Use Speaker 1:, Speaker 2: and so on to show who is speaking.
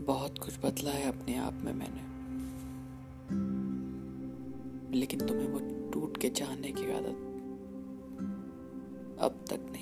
Speaker 1: बहुत कुछ बदला है अपने आप में मैंने। लेकिन तुम्हें वो टूट के चाहने की आदत अब तक नहीं